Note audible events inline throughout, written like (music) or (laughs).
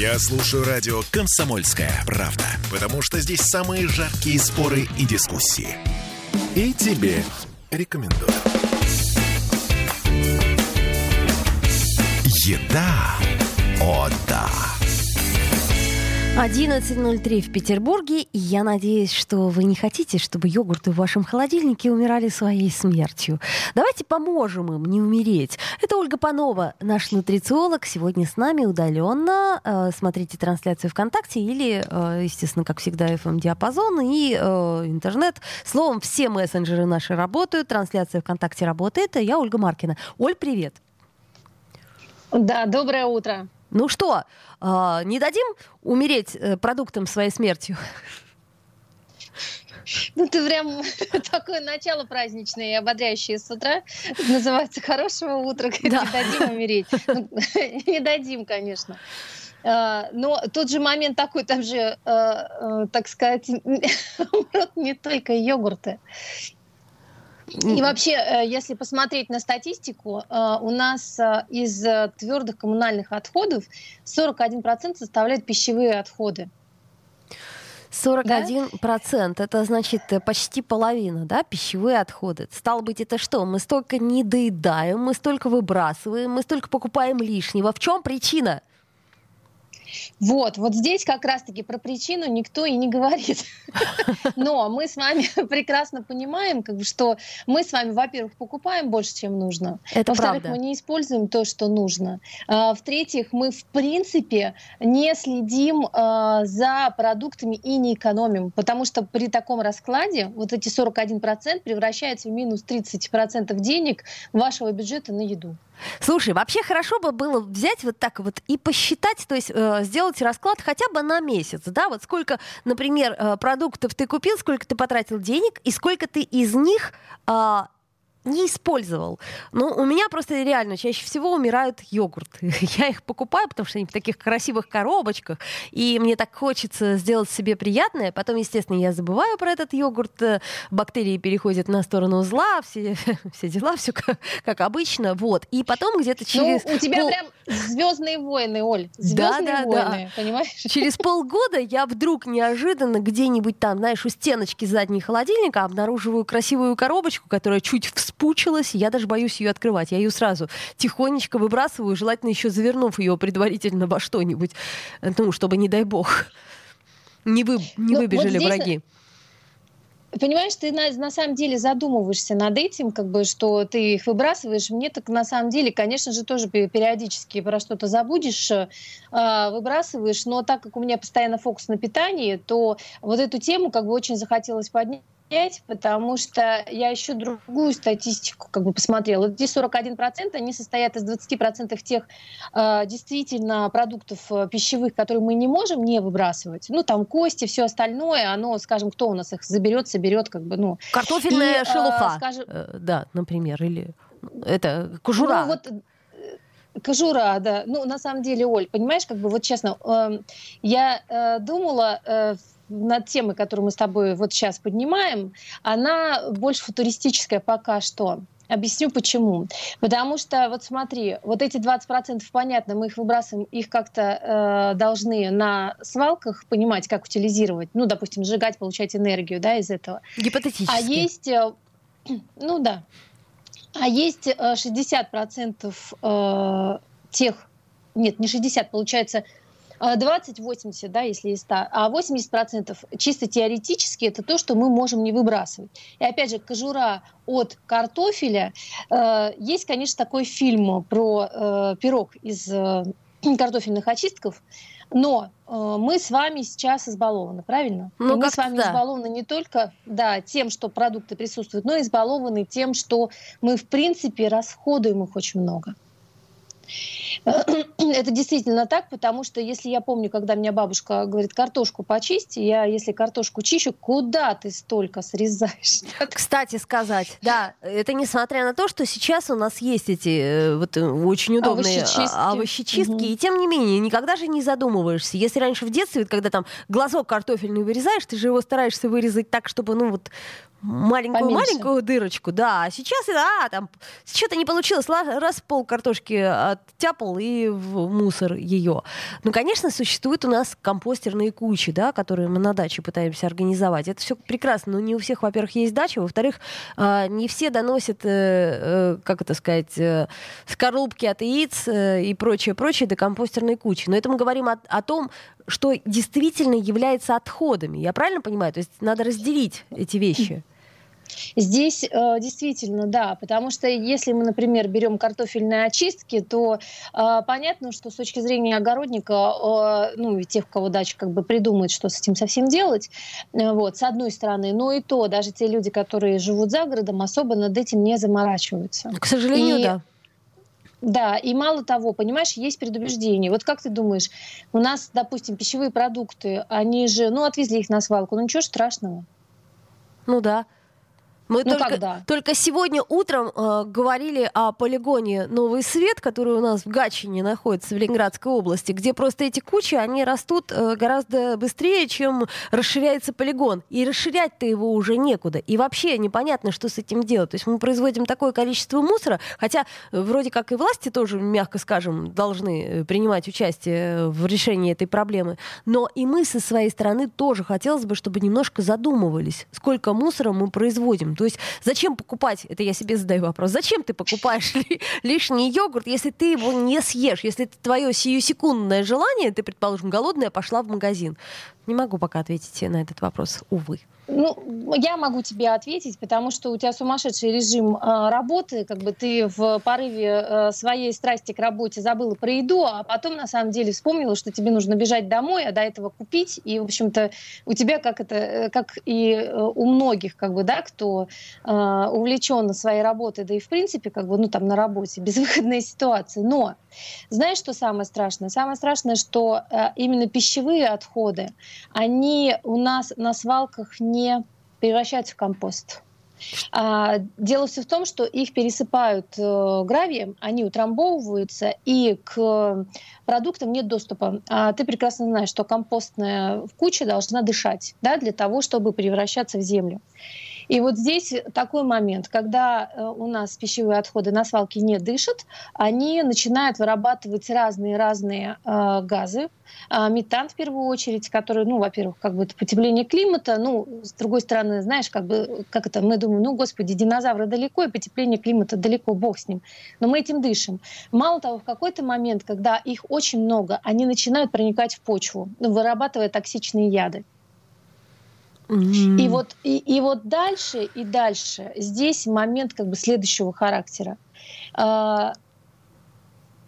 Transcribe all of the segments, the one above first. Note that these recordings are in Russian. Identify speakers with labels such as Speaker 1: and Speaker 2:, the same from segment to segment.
Speaker 1: Я слушаю радио «Комсомольская правда», потому что здесь самые жаркие споры и дискуссии. И тебе рекомендую. Еда. О, да.
Speaker 2: 11.03 в Петербурге, я надеюсь, что вы не хотите, чтобы йогурты в вашем холодильнике умирали своей смертью. Давайте поможем им не умереть. Это Ольга Панова, наш нутрициолог, сегодня с нами удаленно. Э, смотрите трансляцию ВКонтакте или, э, естественно, как всегда, FM-диапазон и э, интернет. Словом, все мессенджеры наши работают, трансляция ВКонтакте работает. Я Ольга Маркина. Оль, привет.
Speaker 3: Да, доброе утро.
Speaker 2: Ну что, а, не дадим умереть э, продуктом своей смертью?
Speaker 3: Ну, ты прям (laughs) такое начало праздничное и ободряющее с утра. Это называется «Хорошего утра», да. не дадим умереть. Ну, (laughs) не дадим, конечно. А, но тот же момент такой, там же, а, так сказать, (laughs) не только йогурты. И вообще, э, если посмотреть на статистику, э, у нас э, из твердых коммунальных отходов 41% составляют пищевые отходы.
Speaker 2: 41 процент, да? это значит почти половина, да, пищевые отходы. Стало быть, это что? Мы столько не доедаем, мы столько выбрасываем, мы столько покупаем лишнего. В чем причина?
Speaker 3: Вот, вот здесь как раз-таки про причину никто и не говорит. (laughs) Но мы с вами (laughs) прекрасно понимаем, как бы, что мы с вами, во-первых, покупаем больше, чем нужно. Это Во-вторых, мы не используем то, что нужно. А, в-третьих, мы, в принципе, не следим а, за продуктами и не экономим, потому что при таком раскладе вот эти 41% превращаются в минус 30% денег вашего бюджета на еду.
Speaker 2: Слушай, вообще хорошо бы было взять вот так вот и посчитать, то есть э, сделать расклад хотя бы на месяц, да, вот сколько, например, э, продуктов ты купил, сколько ты потратил денег и сколько ты из них э, не использовал. Ну, у меня просто реально чаще всего умирают йогурты. (laughs) Я их покупаю, потому что они в таких красивых коробочках, и мне так хочется сделать себе приятное. Потом, естественно, я забываю про этот йогурт, э, бактерии переходят на сторону зла, все, (laughs) все дела, все как, как обычно. Вот. И потом где-то ну, через...
Speaker 3: Ну, у тебя пол... прям звездные войны, Оль. (laughs) Звездные да, да, войны, да. понимаешь?
Speaker 2: Через полгода я вдруг неожиданно где-нибудь там, знаешь, у стеночки задней холодильника обнаруживаю красивую коробочку, которая чуть в спучилась, я даже боюсь ее открывать. Я ее сразу тихонечко выбрасываю, желательно еще завернув ее предварительно во что-нибудь, ну, чтобы, не дай бог, не, вы, не ну, выбежали вот здесь... враги.
Speaker 3: Понимаешь, ты на, на самом деле задумываешься над этим, как бы, что ты их выбрасываешь. Мне так на самом деле, конечно же, тоже периодически про что-то забудешь, э, выбрасываешь. Но так как у меня постоянно фокус на питании, то вот эту тему как бы очень захотелось поднять потому что я еще другую статистику как бы посмотрела. Эти 41% они состоят из 20% тех э, действительно продуктов э, пищевых, которые мы не можем не выбрасывать. Ну, там кости, все остальное, оно, скажем, кто у нас их заберет, соберет, как бы, ну.
Speaker 2: Картофельная и, шелуха, э, скажем... э, да, например, или это кожура.
Speaker 3: Ну, вот, э, Кожура, да. Ну, на самом деле, Оль, понимаешь, как бы вот честно, э, я э, думала э, над темой, которую мы с тобой вот сейчас поднимаем, она больше футуристическая пока что. Объясню почему. Потому что, вот смотри, вот эти 20% понятно, мы их выбрасываем, их как-то э, должны на свалках понимать, как утилизировать, ну, допустим, сжигать, получать энергию, да, из этого.
Speaker 2: Гипотетически.
Speaker 3: А есть, э, (clears throat) ну да, а есть э, 60% э, тех, нет, не 60, получается 20-80, да, если из 100, а 80% чисто теоретически это то, что мы можем не выбрасывать. И опять же, кожура от картофеля. Э, есть, конечно, такой фильм про э, пирог из э, (clears throat) картофельных очистков, но э, мы с вами сейчас избалованы, правильно? Ну, мы с вами да. избалованы не только да, тем, что продукты присутствуют, но и избалованы тем, что мы, в принципе, расходуем их очень много. (clears throat) Это действительно так, потому что если я помню, когда меня бабушка говорит, картошку почисти, я если картошку чищу, куда ты столько срезаешь? (laughs)
Speaker 2: Кстати сказать, да, это несмотря на то, что сейчас у нас есть эти э, вот э, очень удобные овощечистки, овощечистки угу. и тем не менее, никогда же не задумываешься. Если раньше в детстве, когда там глазок картофельный вырезаешь, ты же его стараешься вырезать так, чтобы, ну вот, маленькую-маленькую дырочку, да. А сейчас, а, там, что-то не получилось, раз пол картошки оттяпал и в мусор ее. Ну, конечно, существуют у нас компостерные кучи, да, которые мы на даче пытаемся организовать. Это все прекрасно, но не у всех, во-первых, есть дача, во-вторых, а, не все доносят, э, э, как это сказать, э, скорлупки от яиц и прочее-прочее до компостерной кучи. Но это мы говорим о, о том, что действительно является отходами. Я правильно понимаю? То есть надо разделить эти вещи.
Speaker 3: Здесь э, действительно, да, потому что если мы, например, берем картофельные очистки, то э, понятно, что с точки зрения огородника, э, ну, и тех, у кого дача как бы придумает, что с этим совсем делать, э, вот, с одной стороны, но и то, даже те люди, которые живут за городом, особо над этим не заморачиваются.
Speaker 2: К сожалению, и... да.
Speaker 3: Да, и мало того, понимаешь, есть предубеждение. Вот как ты думаешь, у нас, допустим, пищевые продукты, они же, ну, отвезли их на свалку, ну ничего страшного.
Speaker 2: Ну да. Мы ну, только, когда? только сегодня утром э, говорили о полигоне Новый Свет, который у нас в Гатчине находится, в Ленинградской области, где просто эти кучи, они растут э, гораздо быстрее, чем расширяется полигон. И расширять-то его уже некуда. И вообще непонятно, что с этим делать. То есть мы производим такое количество мусора, хотя э, вроде как и власти тоже, мягко скажем, должны э, принимать участие в решении этой проблемы. Но и мы со своей стороны тоже хотелось бы, чтобы немножко задумывались, сколько мусора мы производим. То есть зачем покупать, это я себе задаю вопрос, зачем ты покупаешь (laughs) лишний йогурт, если ты его не съешь, если это твое сиюсекундное желание, ты, предположим, голодная, пошла в магазин. Не могу пока ответить на этот вопрос, увы.
Speaker 3: Ну, я могу тебе ответить, потому что у тебя сумасшедший режим э, работы, как бы ты в порыве э, своей страсти к работе забыла про еду, а потом на самом деле вспомнила, что тебе нужно бежать домой, а до этого купить, и в общем-то у тебя как это, э, как и э, у многих, как бы, да, кто э, увлечен своей работой, да и в принципе, как бы, ну там на работе (laughs) безвыходная ситуация, но знаешь, что самое страшное? Самое страшное, что э, именно пищевые отходы, они у нас на свалках не превращаются в компост. А, дело все в том, что их пересыпают э, гравием, они утрамбовываются, и к продуктам нет доступа. А ты прекрасно знаешь, что компостная куча должна дышать да, для того, чтобы превращаться в землю. И вот здесь такой момент, когда э, у нас пищевые отходы на свалке не дышат, они начинают вырабатывать разные-разные э, газы, э, метан в первую очередь, который, ну, во-первых, как бы это потепление климата, ну, с другой стороны, знаешь, как бы, как это, мы думаем, ну, господи, динозавры далеко, и потепление климата далеко, бог с ним. Но мы этим дышим. Мало того, в какой-то момент, когда их очень много, они начинают проникать в почву, вырабатывая токсичные яды. И вот и, и вот дальше и дальше здесь момент как бы следующего характера. А,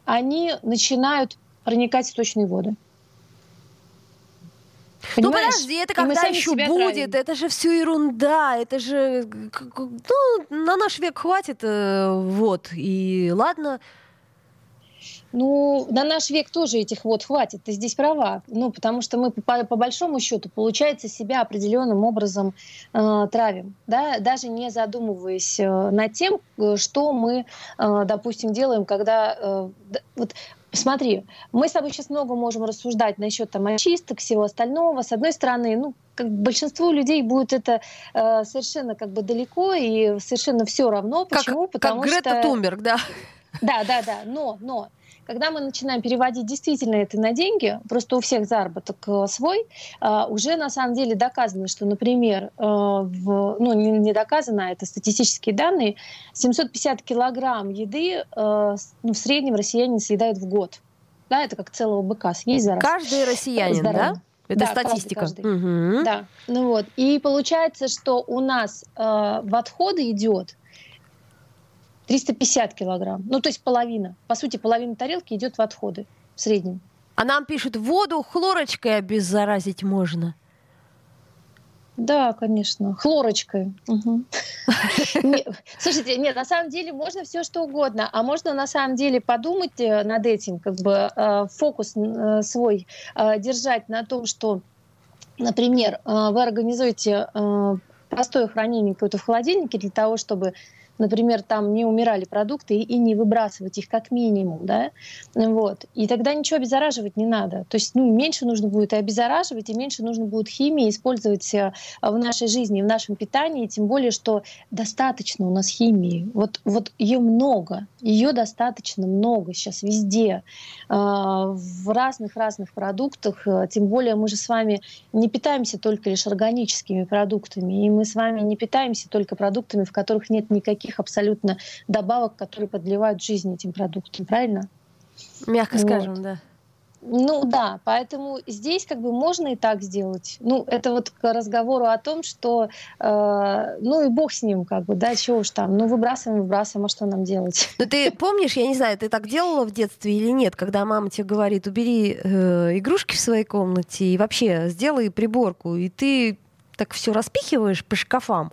Speaker 3: они начинают проникать в сточные воды.
Speaker 2: Ну, Понимаешь? Ну подожди, это когда еще будет? Травим. Это же все ерунда, это же ну на наш век хватит, э, вот и ладно.
Speaker 3: Ну, на наш век тоже этих вот хватит, ты здесь права. Ну, потому что мы по, по большому счету, получается, себя определенным образом э, травим, да, даже не задумываясь э, над тем, э, что мы, э, допустим, делаем, когда э, вот Смотри, мы с тобой сейчас много можем рассуждать насчет там очисток, всего остального. С одной стороны, ну, как большинству людей будет это э, совершенно как бы далеко и совершенно все равно. Почему?
Speaker 2: Как, Потому как Грета что... Тумберг, да.
Speaker 3: Да, да, да. Но, но когда мы начинаем переводить действительно это на деньги, просто у всех заработок э, свой, э, уже на самом деле доказано, что, например, э, в, ну не доказано, а это статистические данные, 750 килограмм еды ну, в среднем россияне съедают в год. Да, это как целого быка съесть за раз.
Speaker 2: Каждый россиянин, да? Это да, статистика. Каждый, каждый.
Speaker 3: Угу. Да. Ну вот. И получается, что у нас э, в отходы идет 350 килограмм. Ну, то есть половина. По сути, половина тарелки идет в отходы в среднем.
Speaker 2: А нам пишут, воду хлорочкой обеззаразить можно.
Speaker 3: Да, конечно, хлорочкой. (laughs) Слушайте, нет, на самом деле можно все что угодно, а можно на самом деле подумать э, над этим, как бы э, фокус э, свой держать на том, что, например, вы организуете простое хранение какое-то в холодильнике для того, чтобы например, там не умирали продукты и, не выбрасывать их как минимум, да, вот. И тогда ничего обеззараживать не надо. То есть, ну, меньше нужно будет и обеззараживать, и меньше нужно будет химии использовать э, в нашей жизни, в нашем питании, тем более, что достаточно у нас химии. Вот, вот ее много, ее достаточно много сейчас везде, э, в разных-разных продуктах, э, тем более мы же с вами не питаемся только лишь органическими продуктами, и мы с вами не питаемся только продуктами, в которых нет никаких абсолютно добавок, которые подливают жизнь этим продуктам, правильно?
Speaker 2: Мягко вот. скажем, да.
Speaker 3: Ну да, поэтому здесь как бы можно и так сделать. Ну, это вот к разговору о том, что э, ну и бог с ним, как бы, да, чего уж там, ну выбрасываем, выбрасываем, а что нам делать? (laughs)
Speaker 2: Ну ты помнишь, я не знаю, ты так делала в детстве или нет, когда мама тебе говорит, убери э, игрушки в своей комнате и вообще сделай приборку, и ты так все распихиваешь по шкафам,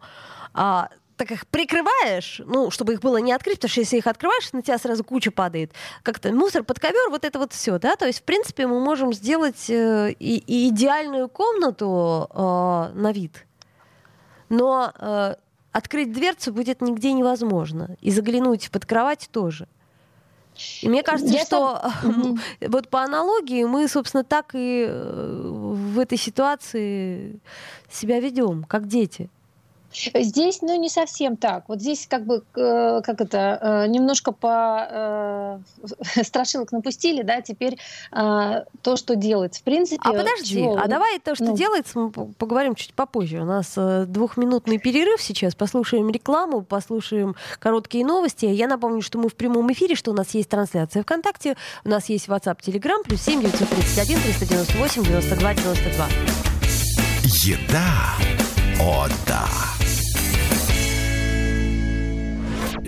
Speaker 2: а так их прикрываешь, ну, чтобы их было не открыть, потому что если их открываешь, на тебя сразу куча падает. Как-то мусор под ковер, вот это вот все, да. То есть, в принципе, мы можем сделать э, и, и идеальную комнату э, на вид. Но э, открыть дверцу будет нигде невозможно. И заглянуть под кровать тоже. И мне кажется, Я что сам... (laughs) вот по аналогии мы, собственно, так и э, в этой ситуации себя ведем, как дети.
Speaker 3: Здесь, ну, не совсем так. Вот здесь как бы, э, как это, э, немножко по э, (laughs) страшилок напустили, да, теперь то, что делается. В принципе...
Speaker 2: А подожди, чего? а давай то, что ну... делается, мы поговорим чуть попозже. У нас двухминутный перерыв сейчас, послушаем рекламу, послушаем короткие новости. Я напомню, что мы в прямом эфире, что у нас есть трансляция ВКонтакте, у нас есть WhatsApp, Telegram, плюс 7 931 398 92 92.
Speaker 1: Еда. О, да.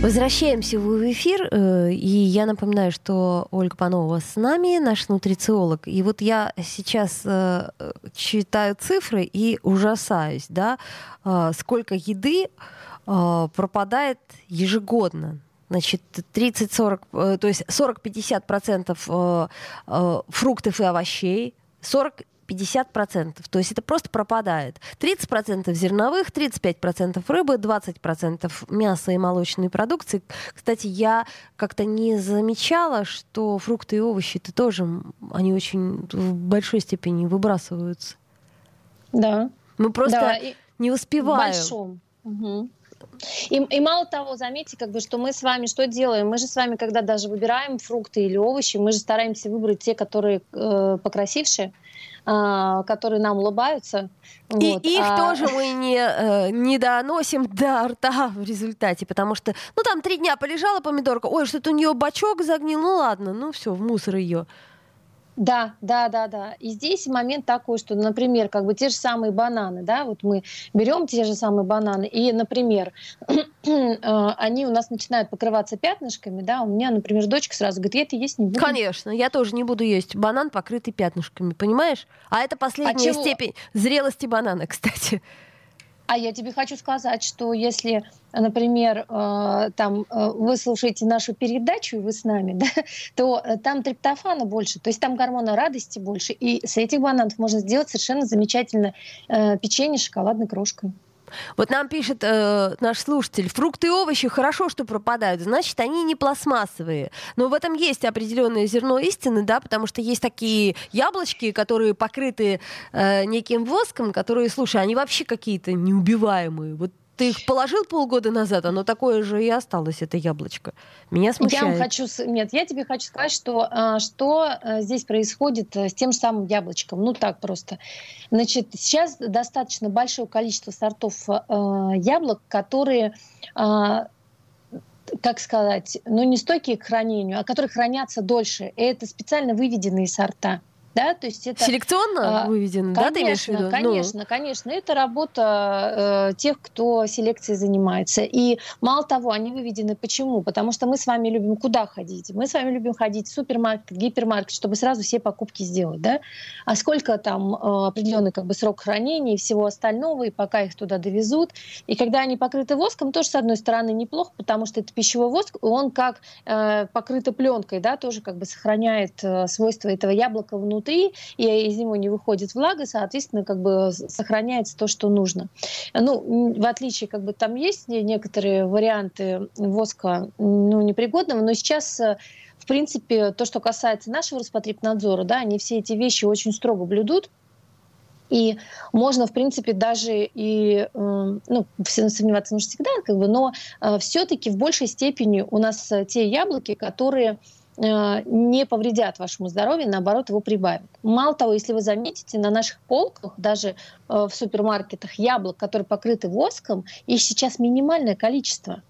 Speaker 2: Возвращаемся в эфир, э, и я напоминаю, что Ольга Панова с нами, наш нутрициолог. И вот я сейчас э, читаю цифры и ужасаюсь, да, э, сколько еды пропадает ежегодно. Значит, 30-40, то есть 40-50% фруктов и овощей, 40 50%. То есть это просто пропадает. 30% зерновых, 35% рыбы, 20% мяса и молочной продукции. Кстати, я как-то не замечала, что фрукты и овощи-то тоже, они очень в большой степени выбрасываются.
Speaker 3: Да.
Speaker 2: Мы просто
Speaker 3: да,
Speaker 2: не успеваем.
Speaker 3: В большом. Угу. И, и мало того, заметьте, как бы, что мы с вами что делаем? Мы же с вами, когда даже выбираем фрукты или овощи, мы же стараемся выбрать те, которые э, покрасившие. А, которые нам улыбаются.
Speaker 2: И вот. их а... тоже мы не, э, не доносим (laughs) до рта в результате, потому что, ну, там три дня полежала помидорка, ой, что-то у нее бачок загнил, ну, ладно, ну, все, в мусор ее.
Speaker 3: Да, да, да, да. И здесь момент такой, что, например, как бы те же самые бананы, да, вот мы берем те же самые бананы, и, например, э, (clears throat) они у нас начинают покрываться пятнышками, да, у меня, например, дочка сразу говорит, я это есть не буду.
Speaker 2: Конечно, я тоже не буду есть банан, покрытый пятнышками, понимаешь? А это последняя а степень зрелости банана, кстати.
Speaker 3: А я тебе хочу сказать, что если, например, э, там э, вы слушаете нашу передачу, и вы с нами, (laughs) да, то э, там триптофана больше, то есть там гормона радости больше, и с этих бананов можно сделать совершенно замечательное печенье с шоколадной крошкой.
Speaker 2: Вот нам пишет э, наш слушатель, фрукты и овощи хорошо, что пропадают, значит, они не пластмассовые. Но в этом есть определенное зерно истины, да, потому что есть такие яблочки, которые покрыты э, неким воском, которые, слушай, они вообще какие-то неубиваемые. Вот ты их положил полгода назад, оно такое же и осталось, это яблочко. Меня смущает.
Speaker 3: Я вам хочу... Нет, я тебе хочу сказать, что, а, что а, здесь происходит э, с тем же самым яблочком. Ну, так просто. Значит, сейчас достаточно большое количество сортов э, яблок, которые как сказать, ну не стойкие к хранению, а которые хранятся дольше. И это специально выведенные сорта да, то есть это...
Speaker 2: Селекционно а, выведено,
Speaker 3: конечно,
Speaker 2: да, ты имеешь в виду?
Speaker 3: Ну. Конечно, ну. конечно, это работа э, тех, кто селекцией занимается. И мало того, они выведены почему? Потому что мы с вами любим куда ходить? Мы с вами любим ходить в супермаркет, гипермаркет, чтобы сразу все покупки сделать, да? А сколько там э, определенный как бы срок хранения и всего остального, и пока их туда довезут. И когда они покрыты воском, тоже, с одной стороны, неплохо, потому что это пищевой воск, он как э, покрыто пленкой, да, тоже как бы сохраняет э, свойства этого яблока внутри, и из него не выходит влага, соответственно, как бы сохраняется то, что нужно. Ну, в отличие, как бы там есть некоторые варианты воска, ну, непригодного, но сейчас э, в принципе, то, что касается нашего Роспотребнадзора, да, они все эти вещи очень строго блюдут, и можно, в принципе, даже и, эм, ну, сомневаться нужно всегда, как бы, но э, все-таки в большей степени у нас э, те яблоки, которые э, не повредят вашему здоровью, наоборот, его прибавят. Мало того, если вы заметите, на наших полках, даже в супермаркетах яблок, которые покрыты воском, их сейчас минимальное количество.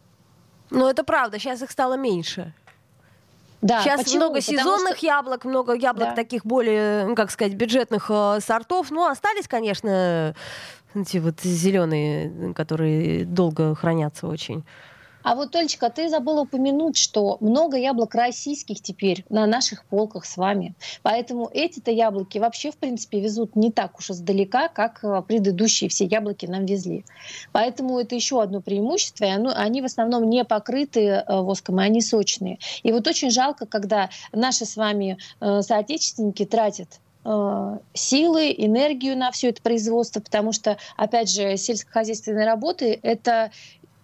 Speaker 2: Ну, это правда, сейчас их стало меньше.
Speaker 3: Да,
Speaker 2: Сейчас почему? много сезонных что... яблок, много яблок да. таких более, ну, как сказать, бюджетных э, сортов. Ну, остались, конечно, эти вот зеленые, которые долго хранятся очень.
Speaker 3: А вот, Олечка, ты забыла упомянуть, что много яблок российских теперь на наших полках с вами. Поэтому эти-то яблоки вообще, в принципе, везут не так уж издалека, как э, предыдущие все яблоки нам везли. Поэтому это еще одно преимущество. И оно, они в основном не покрыты э, воском, и они сочные. И вот очень жалко, когда наши с вами э, соотечественники тратят силы, энергию на все это производство, потому что, опять же, сельскохозяйственные работы — это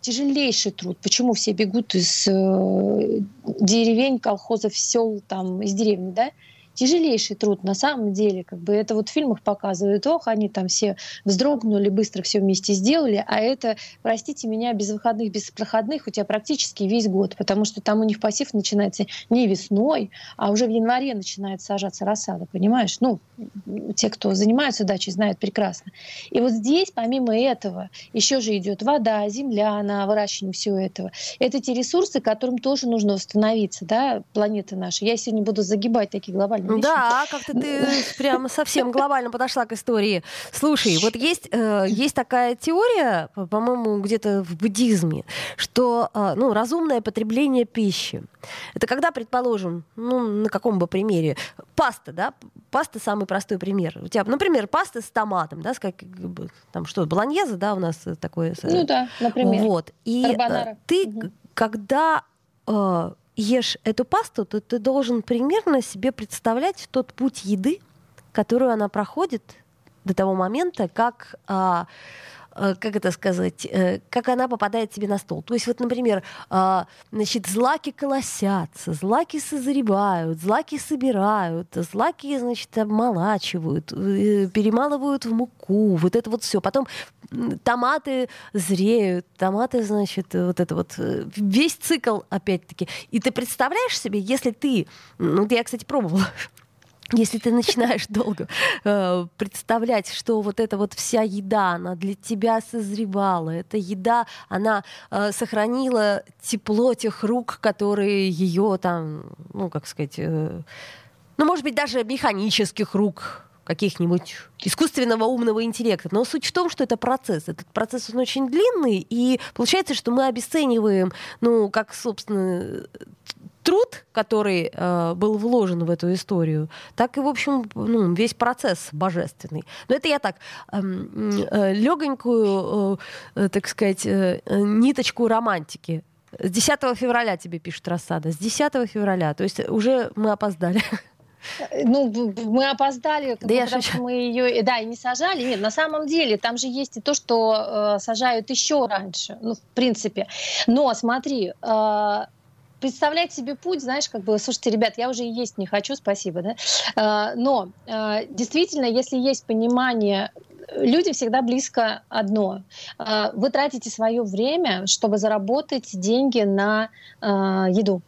Speaker 3: тяжелейший труд. Почему все бегут из э, деревень, колхозов, сел, там, из деревни, да? Тяжелейший труд на самом деле. Как бы это вот в фильмах показывают, ох, они там все вздрогнули, быстро все вместе сделали, а это, простите меня, без выходных, без проходных у тебя практически весь год, потому что там у них пассив начинается не весной, а уже в январе начинает сажаться рассада, понимаешь? Ну, те, кто занимаются дачей, знают прекрасно. И вот здесь, помимо этого, еще же идет вода, земля на выращивание всего этого. Это те ресурсы, которым тоже нужно восстановиться, да, планеты нашей. Я сегодня буду загибать такие глобальные
Speaker 2: глобальными Да, как-то ты прямо совсем глобально подошла к истории. Слушай, вот есть, э, есть такая теория, по-моему, где-то в буддизме, что э, ну, разумное потребление пищи. Это когда, предположим, ну, на каком бы примере, паста, да, паста самый простой пример. У тебя, например, паста с томатом, да, с как, там что, болоньеза, да, у нас такое.
Speaker 3: Ну да, например.
Speaker 2: Вот. И Карбонара. ты, угу. когда э, ешь эту пасту, то ты должен примерно себе представлять тот путь еды, которую она проходит до того момента, как а, Э, как это сказать, э, как она попадает тебе на стол. То есть вот, например, а, значит, злаки колосятся, злаки созревают, злаки собирают, злаки, значит, обмолачивают, э, перемалывают в муку, вот это вот все. Потом томаты зреют, томаты, значит, вот это вот, весь цикл, опять-таки. И ты представляешь себе, если ты, ну, я, кстати, пробовала (laughs) если ты начинаешь долго э, представлять, что вот эта вот вся еда, она для тебя созревала, эта еда, она э, сохранила тепло тех рук, которые ее там, ну, как сказать, э, ну, может быть, даже механических рук каких-нибудь искусственного умного интеллекта. Но суть в том, что это процесс. Этот процесс он очень длинный, и получается, что мы обесцениваем, ну, как, собственно, труд, который э, был вложен в эту историю, так и, в общем, ну, весь процесс божественный. Но это я так э, э, легонькую, э, так сказать, э, ниточку романтики. С 10 февраля тебе пишут рассада. С 10 февраля. То есть уже мы опоздали. (laughs)
Speaker 3: Ну, мы опоздали, да я шучу. мы ее, да, и не сажали. Нет, на самом деле, там же есть и то, что э, сажают еще раньше, ну, в принципе. Но смотри, э, представлять себе путь, знаешь, как бы, слушайте, ребят, я уже и есть не хочу, спасибо, да, а, но а, действительно, если есть понимание люди всегда близко одно. А, вы тратите свое время, чтобы заработать деньги на еду.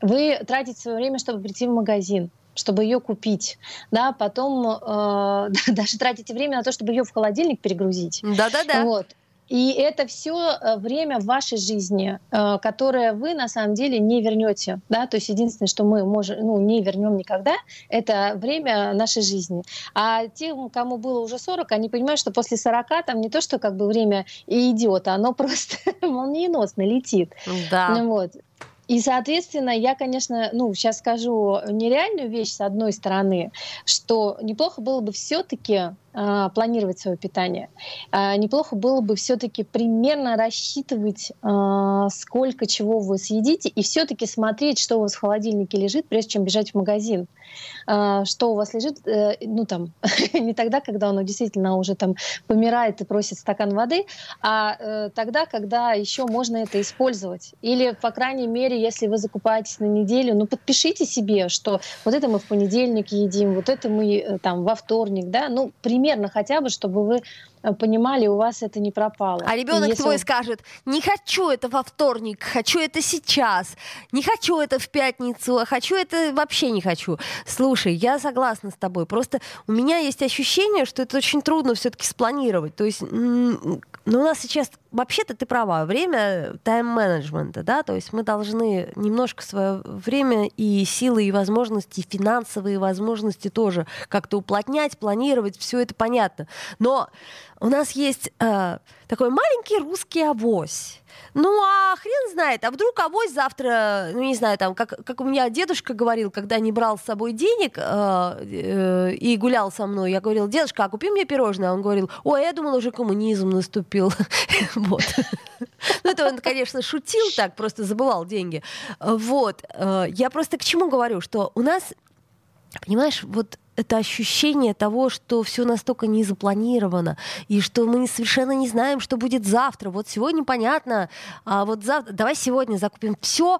Speaker 3: Вы тратите свое время, чтобы прийти в магазин чтобы ее купить, да, потом э, (laughs) даже тратите время на то, чтобы ее в холодильник перегрузить.
Speaker 2: Да-да-да.
Speaker 3: Вот. И это все э, время в вашей жизни, э, которое вы на самом деле не вернете. Да? То есть единственное, что мы можем, ну, не вернем никогда, это время нашей жизни. А тем, кому было уже 40, они понимают, что после 40 там не то, что как бы время и идет, оно (laughs) просто молниеносно летит.
Speaker 2: Да.
Speaker 3: Вот. И, соответственно, я, конечно, ну, сейчас скажу нереальную вещь с одной стороны, что неплохо было бы все-таки планировать свое питание. А, неплохо было бы все-таки примерно рассчитывать, а, сколько чего вы съедите, и все-таки смотреть, что у вас в холодильнике лежит, прежде чем бежать в магазин. Что у вас лежит, э, ну там, (laughs) не тогда, когда оно действительно уже там помирает и просит стакан воды, а э, тогда, когда еще можно это использовать. Или, по крайней мере, если вы закупаетесь на неделю, ну подпишите себе, что вот это мы в понедельник едим, вот это мы э, там во вторник, да, ну примерно примерно хотя бы, чтобы вы э, понимали, у вас это не пропало.
Speaker 2: А ребенок твой скажет, не хочу это во вторник, хочу это сейчас, не хочу это в пятницу, а хочу это вообще не хочу. Слушай, я согласна с тобой, просто у меня есть ощущение, что это очень трудно все-таки спланировать. То есть ну, у нас сейчас, вообще-то ты права, время тайм-менеджмента, да, то есть мы должны немножко свое время и силы, и возможности, и финансовые возможности тоже как-то уплотнять, планировать, все это понятно. Но у нас есть э, такой маленький русский авось, ну, а хрен знает, а вдруг авось завтра, ну, не знаю, там, как, как у меня дедушка говорил, когда не брал с собой денег э, э, и гулял со мной, я говорил, дедушка, а купи мне пирожное? Он говорил, ой, я думал, уже коммунизм наступил. (laughs) Вот. (laughs) Ну, это он, конечно, шутил так, просто забывал деньги. Вот. Э, я просто к чему говорю, что у нас, понимаешь, вот это ощущение того, что все настолько не запланировано, и что мы совершенно не знаем, что будет завтра. Вот сегодня понятно, а вот завтра, давай сегодня закупим все,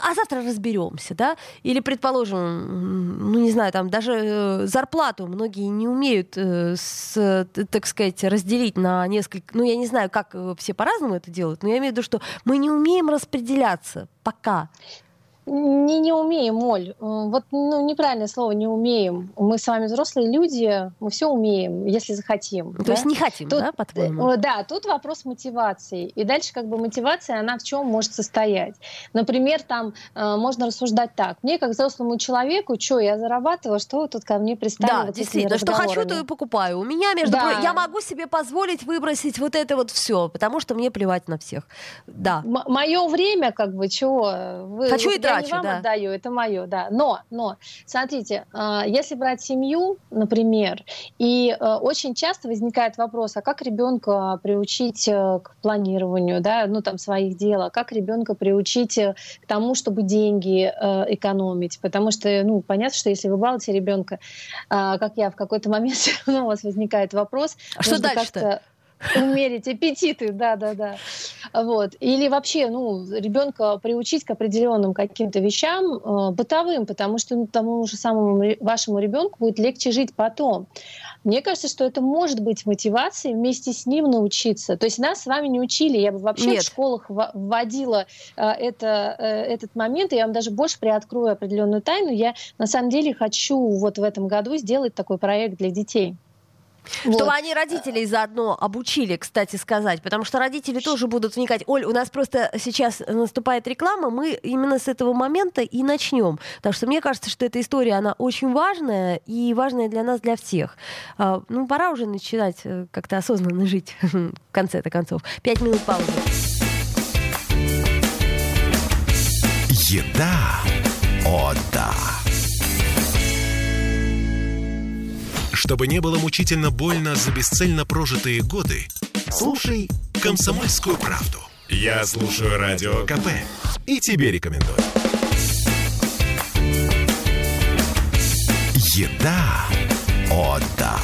Speaker 2: а завтра разберемся, да? Или, предположим, ну не знаю, там даже э, зарплату многие не умеют, э, с, так сказать, разделить на несколько, ну я не знаю, как э, все по-разному это делают, но я имею в виду, что мы не умеем распределяться пока.
Speaker 3: Не, не умеем, Оль. Э, вот ну, неправильное слово не умеем. Мы с вами взрослые люди, мы все умеем, если захотим.
Speaker 2: То да? есть не хотим, тут, да, по-твоему?
Speaker 3: Э, да, тут вопрос мотивации. И дальше как бы мотивация, она в чем может состоять? Например, там э, можно рассуждать так. Мне, как взрослому человеку, что я зарабатываю, что вы тут ко мне пристали?
Speaker 2: Да, вот действительно, что хочу, то и покупаю. У меня, между да. прочим, я могу себе позволить выбросить вот это вот все, потому что мне плевать на всех. Да.
Speaker 3: М- мое время, как бы, чего?
Speaker 2: Вы, хочу и трачу
Speaker 3: не вам да. отдаю, это мое, да. Но, но, смотрите, а, если брать семью, например, и а, очень часто возникает вопрос, а как ребенка приучить э, к планированию, да, ну там своих дел, а как ребенка приучить э, к тому, чтобы деньги э, экономить, потому что, ну, понятно, что если вы балуете ребенка, а, как я, в какой-то момент (laughs) все равно у вас возникает вопрос.
Speaker 2: А что дальше-то?
Speaker 3: Умерить аппетиты, да, да, да. Вот. Или вообще, ну, ребенка приучить к определенным каким-то вещам э, бытовым, потому что ну, тому же самому вашему ребенку будет легче жить потом. Мне кажется, что это может быть мотивацией вместе с ним научиться. То есть нас с вами не учили, я бы вообще Нет. в школах вводила э, это, э, этот момент, и я вам даже больше приоткрою определенную тайну. Я на самом деле хочу вот в этом году сделать такой проект для детей.
Speaker 2: Вот. Чтобы они родителей заодно обучили, кстати сказать, потому что родители тоже будут вникать. Оль, у нас просто сейчас наступает реклама, мы именно с этого момента и начнем. Потому что мне кажется, что эта история, она очень важная и важная для нас, для всех. А, ну, пора уже начинать э, как-то осознанно жить (laughs) в конце-то концов. Пять минут паузы.
Speaker 1: Еда. О, да. Чтобы не было мучительно больно за бесцельно прожитые годы, слушай «Комсомольскую правду». Я слушаю Радио КП и тебе рекомендую. Еда. О, да.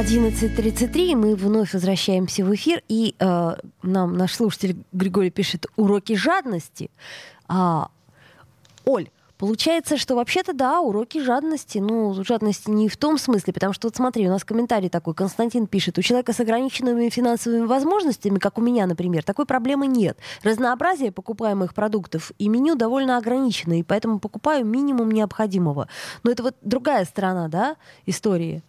Speaker 2: 11.33, мы вновь возвращаемся в эфир, и э, нам наш слушатель Григорий пишет «Уроки жадности». А, Оль, Получается, что вообще-то, да, уроки жадности. Ну, жадности не в том смысле, потому что, вот смотри, у нас комментарий такой, Константин пишет, у человека с ограниченными финансовыми возможностями, как у меня, например, такой проблемы нет. Разнообразие покупаемых продуктов и меню довольно ограничено, и поэтому покупаю минимум необходимого. Но это вот другая сторона, да, истории.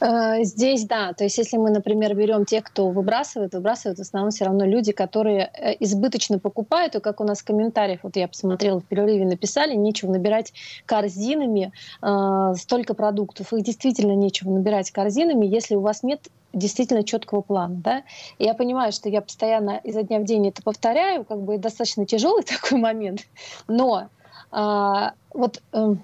Speaker 3: Э, здесь да, то есть если мы, например, берем тех, кто выбрасывает, выбрасывают в основном все равно люди, которые э, избыточно покупают, и как у нас в комментариях, вот я посмотрела в перерыве, написали, нечего набирать корзинами э, столько продуктов. Их действительно нечего набирать корзинами, если у вас нет действительно четкого плана. Да? Я понимаю, что я постоянно изо дня в день это повторяю, как бы достаточно тяжелый (laughs) такой момент, но э, вот... Э,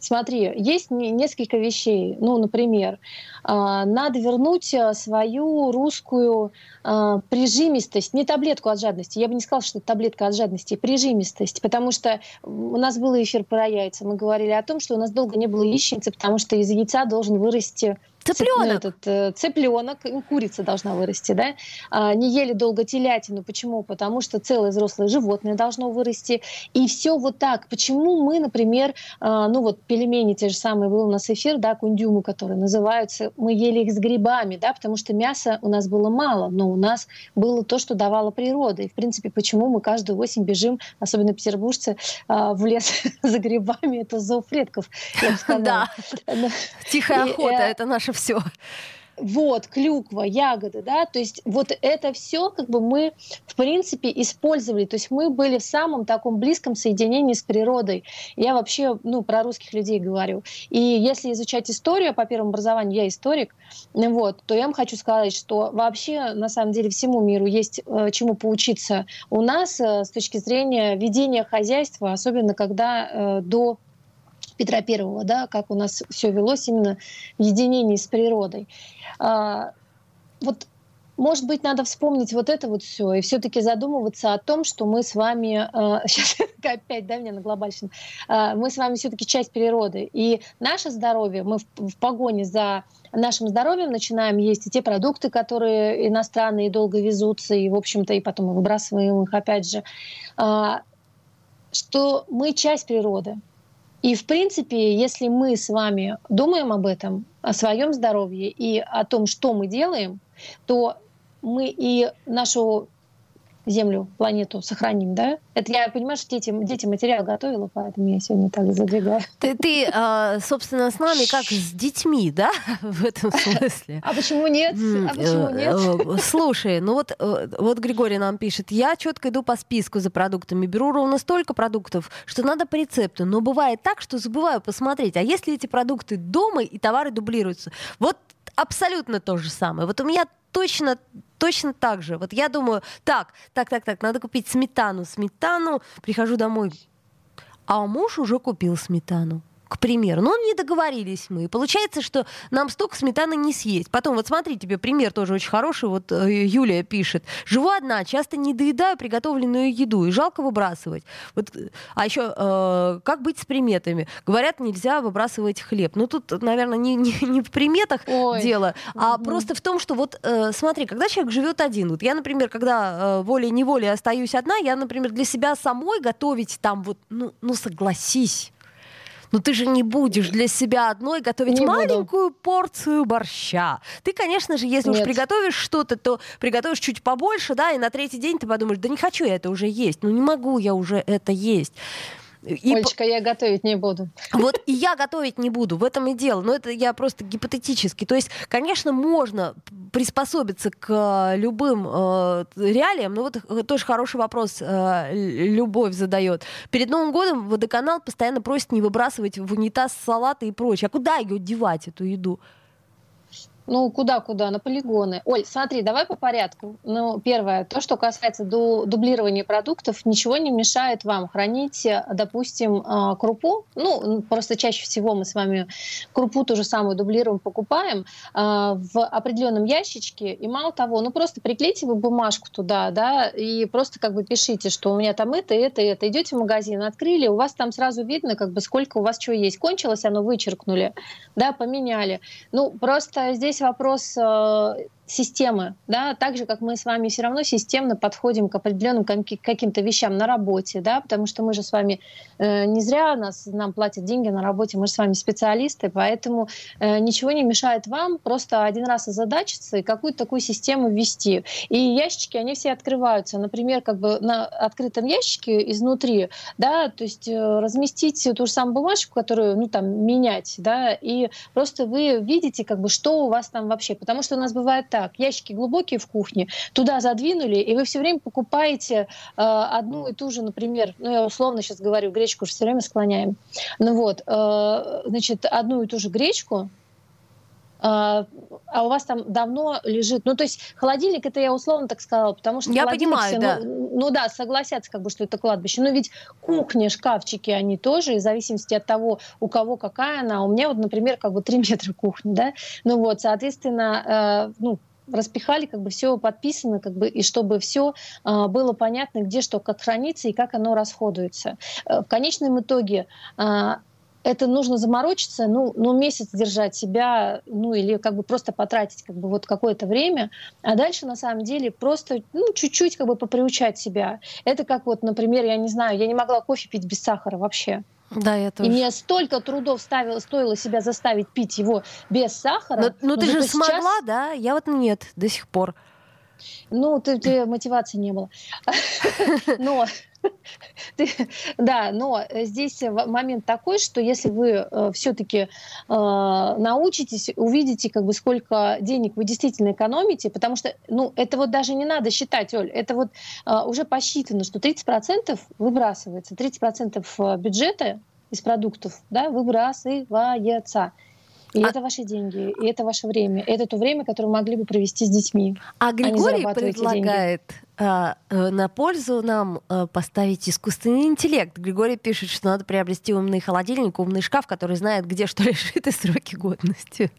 Speaker 3: Смотри, есть несколько вещей. Ну, например, а, надо вернуть а, свою русскую а, прижимистость, не таблетку от жадности. Я бы не сказала, что это таблетка от жадности, прижимистость, потому что у нас был эфир про яйца. Мы говорили о том, что у нас долго не было яичницы, потому что из яйца должен вырасти
Speaker 2: Цыпленок.
Speaker 3: Этот, э, цыпленок, курица должна вырасти, да? А, не ели долго телятину. Почему? Потому что целое взрослое животное должно вырасти. И все вот так. Почему мы, например, а, ну вот пельмени те же самые, был у нас эфир, да, кундюмы, которые называются, мы ели их с грибами, да, потому что мяса у нас было мало, но у нас было то, что давала природа. И, в принципе, почему мы каждую осень бежим, особенно петербуржцы, а, в лес (laughs) за грибами, это зов предков. (laughs)
Speaker 2: Да, тихая охота, э, это наша все.
Speaker 3: Вот, клюква, ягоды, да, то есть вот это все как бы мы, в принципе, использовали, то есть мы были в самом таком близком соединении с природой. Я вообще, ну, про русских людей говорю. И если изучать историю, по первому образованию я историк, вот, то я вам хочу сказать, что вообще, на самом деле, всему миру есть э, чему поучиться у нас э, с точки зрения ведения хозяйства, особенно когда э, до Петра Первого, да, как у нас все велось именно в единении с природой. А, вот может быть, надо вспомнить вот это вот все и все-таки задумываться о том, что мы с вами, э, (laughs) сейчас опять, да, меня на глобальщину, э, мы с вами все-таки часть природы. И наше здоровье, мы в, в погоне за нашим здоровьем начинаем есть и те продукты, которые иностранные долго везутся, и, в общем-то, и потом мы выбрасываем их опять же, э, что мы часть природы. И, в принципе, если мы с вами думаем об этом, о своем здоровье и о том, что мы делаем, то мы и нашу Землю, планету сохраним, да? Это я понимаю, что дети, дети материал готовила, поэтому я сегодня так задвигаю.
Speaker 2: Ты, ты а, собственно, с нами как с детьми, да, (laughs) в этом смысле?
Speaker 3: А почему нет? А почему э, нет?
Speaker 2: Э, слушай, ну вот, э, вот Григорий нам пишет, я четко иду по списку за продуктами, беру ровно столько продуктов, что надо по рецепту, но бывает так, что забываю посмотреть, а если эти продукты дома и товары дублируются? Вот абсолютно то же самое. Вот у меня точно точно так же. Вот я думаю, так, так, так, так, надо купить сметану, сметану, прихожу домой, а муж уже купил сметану к примеру. Но не договорились мы. И получается, что нам столько сметаны не съесть. Потом, вот смотри, тебе пример тоже очень хороший. Вот э, Юлия пишет. Живу одна, часто не доедаю приготовленную еду, и жалко выбрасывать. Вот, э, а еще, э, как быть с приметами? Говорят, нельзя выбрасывать хлеб. Ну, тут, наверное, не, не, не в приметах Ой. дело, а угу. просто в том, что вот, э, смотри, когда человек живет один, вот я, например, когда э, волей-неволей остаюсь одна, я, например, для себя самой готовить там вот, ну, ну согласись, но «Ну ты же не будешь для себя одной готовить не маленькую буду. порцию борща. Ты, конечно же, если Нет. уж приготовишь что-то, то приготовишь чуть побольше, да, и на третий день ты подумаешь, да не хочу я это уже есть, ну не могу я уже это есть.
Speaker 3: И Олечка, я готовить не буду.
Speaker 2: Вот и я готовить не буду, в этом и дело. Но это я просто гипотетически. То есть, конечно, можно приспособиться к любым э, реалиям. Но вот э, тоже хороший вопрос э, Любовь задает. Перед Новым годом водоканал постоянно просит не выбрасывать в унитаз салаты и прочее. А куда ее девать, эту еду?
Speaker 3: Ну, куда-куда? На полигоны. Оль, смотри, давай по порядку. Ну, первое, то, что касается ду- дублирования продуктов, ничего не мешает вам хранить, допустим, а, крупу. Ну, просто чаще всего мы с вами крупу ту же самую дублируем, покупаем а, в определенном ящичке. И мало того, ну, просто приклейте вы бумажку туда, да, и просто как бы пишите, что у меня там это, это, это. Идете в магазин, открыли, у вас там сразу видно, как бы сколько у вас чего есть. Кончилось, оно вычеркнули, да, поменяли. Ну, просто здесь здесь вопрос э, системы, да, так же, как мы с вами все равно системно подходим к определенным каким-то вещам на работе, да, потому что мы же с вами э, не зря нас, нам платят деньги на работе, мы же с вами специалисты, поэтому э, ничего не мешает вам просто один раз озадачиться и какую-то такую систему ввести. И ящички, они все открываются, например, как бы на открытом ящике изнутри, да, то есть э, разместить ту же самую бумажку, которую, ну, там, менять, да, и просто вы видите, как бы, что у вас там вообще, потому что у нас бывает так, ящики глубокие в кухне, туда задвинули, и вы все время покупаете э, одну и ту же, например, ну я условно сейчас говорю, гречку же все время склоняем, ну вот, э, значит, одну и ту же гречку, а, а у вас там давно лежит, ну то есть холодильник это я условно так сказала, потому что
Speaker 2: я понимаю,
Speaker 3: все,
Speaker 2: да.
Speaker 3: Ну, ну да, согласятся как бы, что это кладбище, но ведь кухня, шкафчики, они тоже, в зависимости от того, у кого какая она, у меня вот, например, как бы 3 (laughs) метра кухни, да, ну вот, соответственно, э, ну распихали, как бы все подписано, как бы, и чтобы все э, было понятно, где что как хранится и как оно расходуется. Э, в конечном итоге э, это нужно заморочиться, ну, ну, месяц держать себя, ну, или как бы просто потратить как бы вот какое-то время, а дальше на самом деле просто, ну, чуть-чуть как бы поприучать себя. Это как вот, например, я не знаю, я не могла кофе пить без сахара вообще.
Speaker 2: Да, я тоже.
Speaker 3: И мне столько трудов ставило, стоило себя заставить пить его без сахара.
Speaker 2: Но, ну, ты же смогла, сейчас... да? Я вот нет до сих пор.
Speaker 3: Ну, ты, ты мотивации не было. (laughs) Но (laughs) да, но здесь момент такой, что если вы э, все-таки э, научитесь, увидите, как бы сколько денег вы действительно экономите, потому что, ну, это вот даже не надо считать, Оль, это вот э, уже посчитано, что 30% выбрасывается, 30% бюджета из продуктов, да, выбрасывается. И а... это ваши деньги, и это ваше время. И это то время, которое могли бы провести с детьми.
Speaker 2: А, а Григорий предлагает а, э, на пользу нам а, поставить искусственный интеллект. Григорий пишет, что надо приобрести умный холодильник, умный шкаф, который знает, где что (laughs) лежит и сроки годности.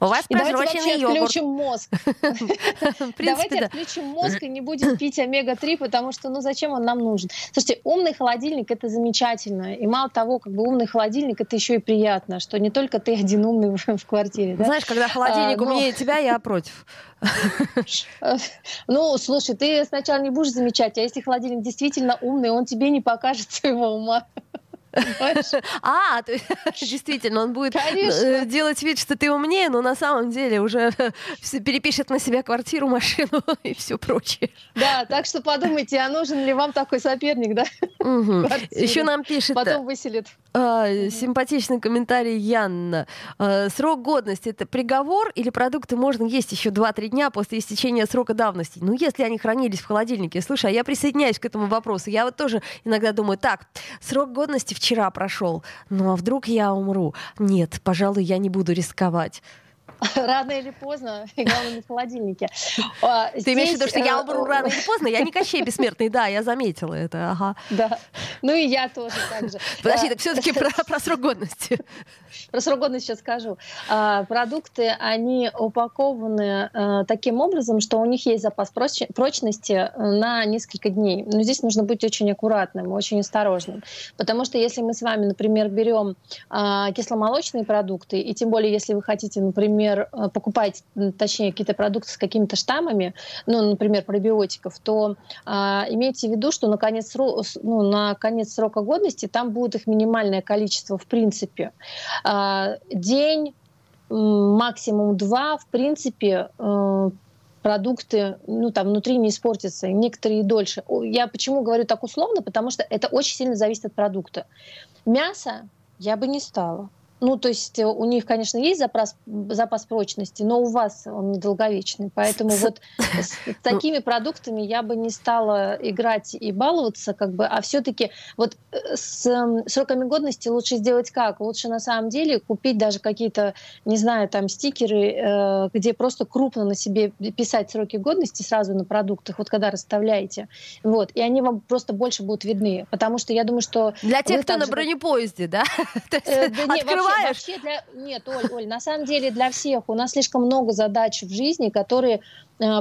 Speaker 2: У вас и прозрачный
Speaker 3: йогурт. отключим мозг. (laughs) (laughs) Давайте отключим мозг и не будем (laughs) пить омега-3, потому что, ну, зачем он нам нужен? Слушайте, умный холодильник — это замечательно. И мало того, как бы умный холодильник — это еще и приятно, что не только ты один умный в квартире.
Speaker 2: Знаешь, когда холодильник а, умнее тебя, я против.
Speaker 3: Ну, слушай, ты сначала не будешь замечать, а если холодильник действительно умный, он тебе не покажет своего ума. (laughs)
Speaker 2: А, (laughs) действительно, он будет э, делать вид, что ты умнее, но на самом деле уже (laughs) перепишет на себя квартиру, машину и все прочее.
Speaker 3: Да, так что подумайте, а нужен ли вам такой соперник, да?
Speaker 2: Еще нам пишет...
Speaker 3: Потом выселит.
Speaker 2: А, симпатичный комментарий Янна. А, срок годности это приговор или продукты можно есть еще 2-3 дня после истечения срока давности? Ну, если они хранились в холодильнике. Слушай, а я присоединяюсь к этому вопросу. Я вот тоже иногда думаю, так, срок годности вчера прошел, ну а вдруг я умру? Нет, пожалуй, я не буду рисковать. (laughs)
Speaker 3: Рано или поздно, (laughs) и главное, не в холодильнике.
Speaker 2: А, Ты Здесь... имеешь в виду, что я умру рано или поздно? Я не (laughs) Кощей Бессмертный, да, я заметила это, ага.
Speaker 3: Да, ну и я тоже так же.
Speaker 2: Подожди, так все-таки про, про срок годности.
Speaker 3: Про срок годности сейчас скажу. А, продукты, они упакованы а, таким образом, что у них есть запас прочности на несколько дней. Но здесь нужно быть очень аккуратным, очень осторожным. Потому что если мы с вами, например, берем кисломолочные продукты, и тем более, если вы хотите, например, например, э, покупаете, точнее, какие-то продукты с какими-то штаммами, ну, например, пробиотиков, то а, имейте в виду, что на конец, ну, на конец срока годности там будет их минимальное количество в принципе. А, день, максимум два, в принципе, э, продукты, ну, там, внутри не испортятся, некоторые и дольше. Я почему говорю так условно? Потому что это очень сильно зависит от продукта. Мясо я бы не стала. Ну, то есть э, у них, конечно, есть запас, запас прочности, но у вас он недолговечный. Поэтому вот с такими продуктами я бы не стала играть и баловаться, как бы, а все-таки вот э, с сроками годности лучше сделать как? Лучше на самом деле купить даже какие-то, не знаю, там стикеры, э, где просто крупно на себе писать сроки годности сразу на продуктах, вот когда расставляете. Вот, и они вам просто больше будут видны. Потому что я думаю, что...
Speaker 2: Для тех, кто на бронепоезде, да? (laughs)
Speaker 3: Открываешь Вообще для... Нет, Оль, Оль, на самом деле для всех. У нас слишком много задач в жизни, которые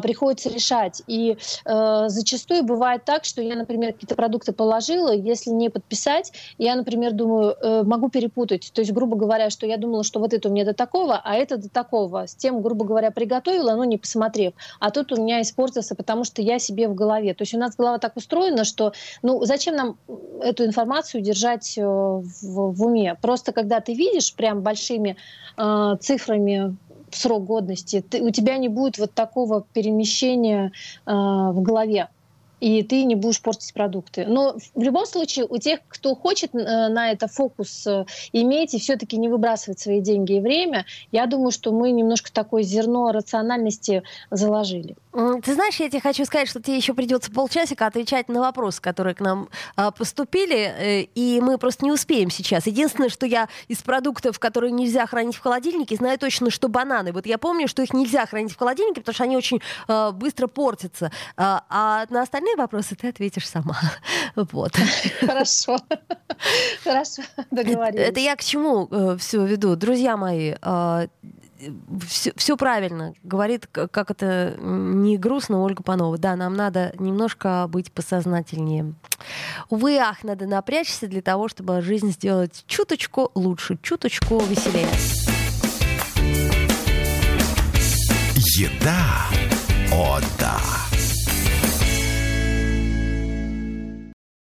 Speaker 3: приходится решать. И э, зачастую бывает так, что я, например, какие-то продукты положила, если не подписать, я, например, думаю, э, могу перепутать. То есть, грубо говоря, что я думала, что вот это у меня до такого, а это до такого. С тем, грубо говоря, приготовила, но не посмотрев. А тут у меня испортился, потому что я себе в голове. То есть у нас голова так устроена, что ну зачем нам эту информацию держать э, в, в уме? Просто когда ты видишь прям большими э, цифрами срок годности, ты, у тебя не будет вот такого перемещения э, в голове и ты не будешь портить продукты. Но в любом случае у тех, кто хочет э, на это фокус э, иметь и все-таки не выбрасывать свои деньги и время, я думаю, что мы немножко такое зерно рациональности заложили.
Speaker 2: Ты знаешь, я тебе хочу сказать, что тебе еще придется полчасика отвечать на вопросы, которые к нам а, поступили, э, и мы просто не успеем сейчас. Единственное, что я из продуктов, которые нельзя хранить в холодильнике, знаю точно, что бананы. Вот я помню, что их нельзя хранить в холодильнике, потому что они очень а, быстро портятся. А, а на остальные вопросы ты ответишь сама. (laughs) Вот.
Speaker 3: Хорошо. Хорошо, договорились.
Speaker 2: Это я к чему э, все веду? Друзья мои, а, все, все правильно говорит, как это не грустно, Ольга Панова. Да, нам надо немножко быть посознательнее. Увы, ах, надо напрячься для того, чтобы жизнь сделать чуточку лучше, чуточку веселее.
Speaker 1: Еда. О, да.